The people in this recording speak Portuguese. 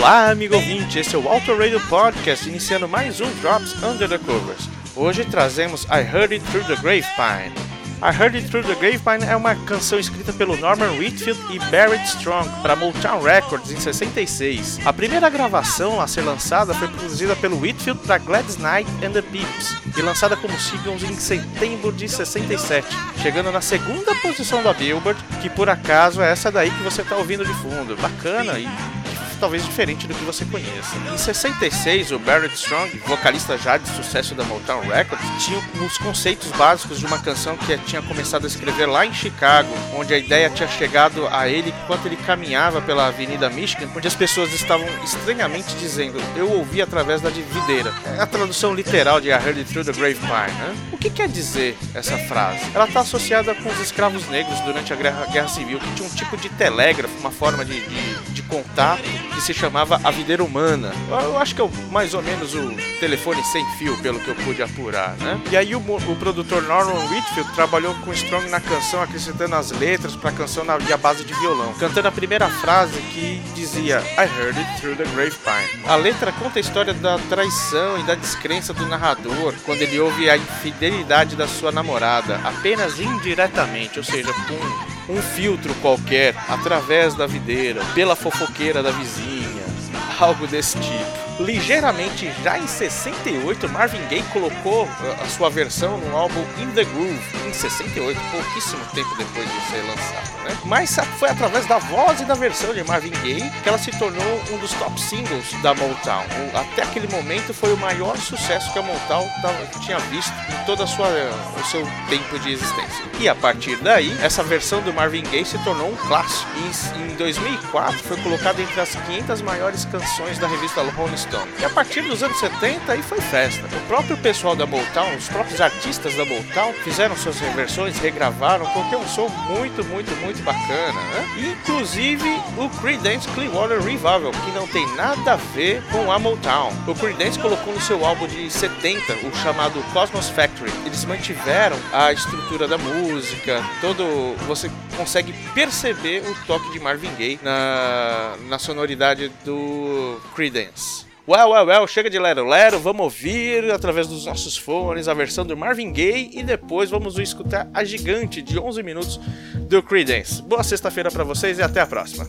Olá, amigo ouvinte, esse é o Auto Radio Podcast, iniciando mais um Drops Under the Covers. Hoje trazemos I Heard It Through the Gravepine. I Heard It Through the Gravepine é uma canção escrita pelo Norman Whitfield e Barrett Strong para Motown Records em 66. A primeira gravação a ser lançada foi produzida pelo Whitfield para Gladys Knight and the Pips e lançada como singles em setembro de 67, chegando na segunda posição da Billboard, que por acaso é essa daí que você está ouvindo de fundo. Bacana e talvez diferente do que você conheça. Em 66, o Barrett Strong, vocalista já de sucesso da Motown Records, tinha os conceitos básicos de uma canção que tinha começado a escrever lá em Chicago, onde a ideia tinha chegado a ele enquanto ele caminhava pela Avenida Michigan, onde as pessoas estavam estranhamente dizendo: Eu ouvi através da videira. É a tradução literal de I Heard It Through the Gravepine. Né? O que quer dizer essa frase? Ela está associada com os escravos negros durante a Guerra, Guerra Civil, que tinha um tipo de telégrafo, uma forma de, de, de contato que se chamava A Videira Humana. Eu acho que é mais ou menos o telefone sem fio, pelo que eu pude apurar, né? E aí o, o produtor Norman Whitfield trabalhou com Strong na canção, acrescentando as letras para a canção na, a base de violão, cantando a primeira frase que dizia I heard it through the grapevine. A letra conta a história da traição e da descrença do narrador quando ele ouve a infidelidade da sua namorada, apenas indiretamente, ou seja, com um filtro qualquer através da videira, pela fofoqueira da vizinha, algo desse tipo ligeiramente já em 68, Marvin Gaye colocou a sua versão no álbum In The Groove, em 68, pouquíssimo tempo depois de ser lançado, né? Mas foi através da voz e da versão de Marvin Gaye que ela se tornou um dos top singles da Motown. Até aquele momento foi o maior sucesso que a Motown tinha visto em todo sua, o seu tempo de existência. E a partir daí, essa versão do Marvin Gaye se tornou um clássico. E em 2004 foi colocado entre as 500 maiores canções da revista Rolling Stone Motown. E a partir dos anos 70 aí foi festa. O próprio pessoal da Motown, os próprios artistas da Motown fizeram suas reversões, regravaram, porque é um som muito, muito, muito bacana, né? Inclusive o Creedence Clearwater Revival, que não tem nada a ver com a Motown. O Creedence colocou no seu álbum de 70, o chamado Cosmos Factory. Eles mantiveram a estrutura da música, todo você consegue perceber o toque de Marvin Gaye na, na sonoridade do Creedence. Well, well, well, chega de Lero Lero, vamos ouvir através dos nossos fones a versão do Marvin Gaye e depois vamos escutar a gigante de 11 minutos do Creedence. Boa sexta-feira para vocês e até a próxima.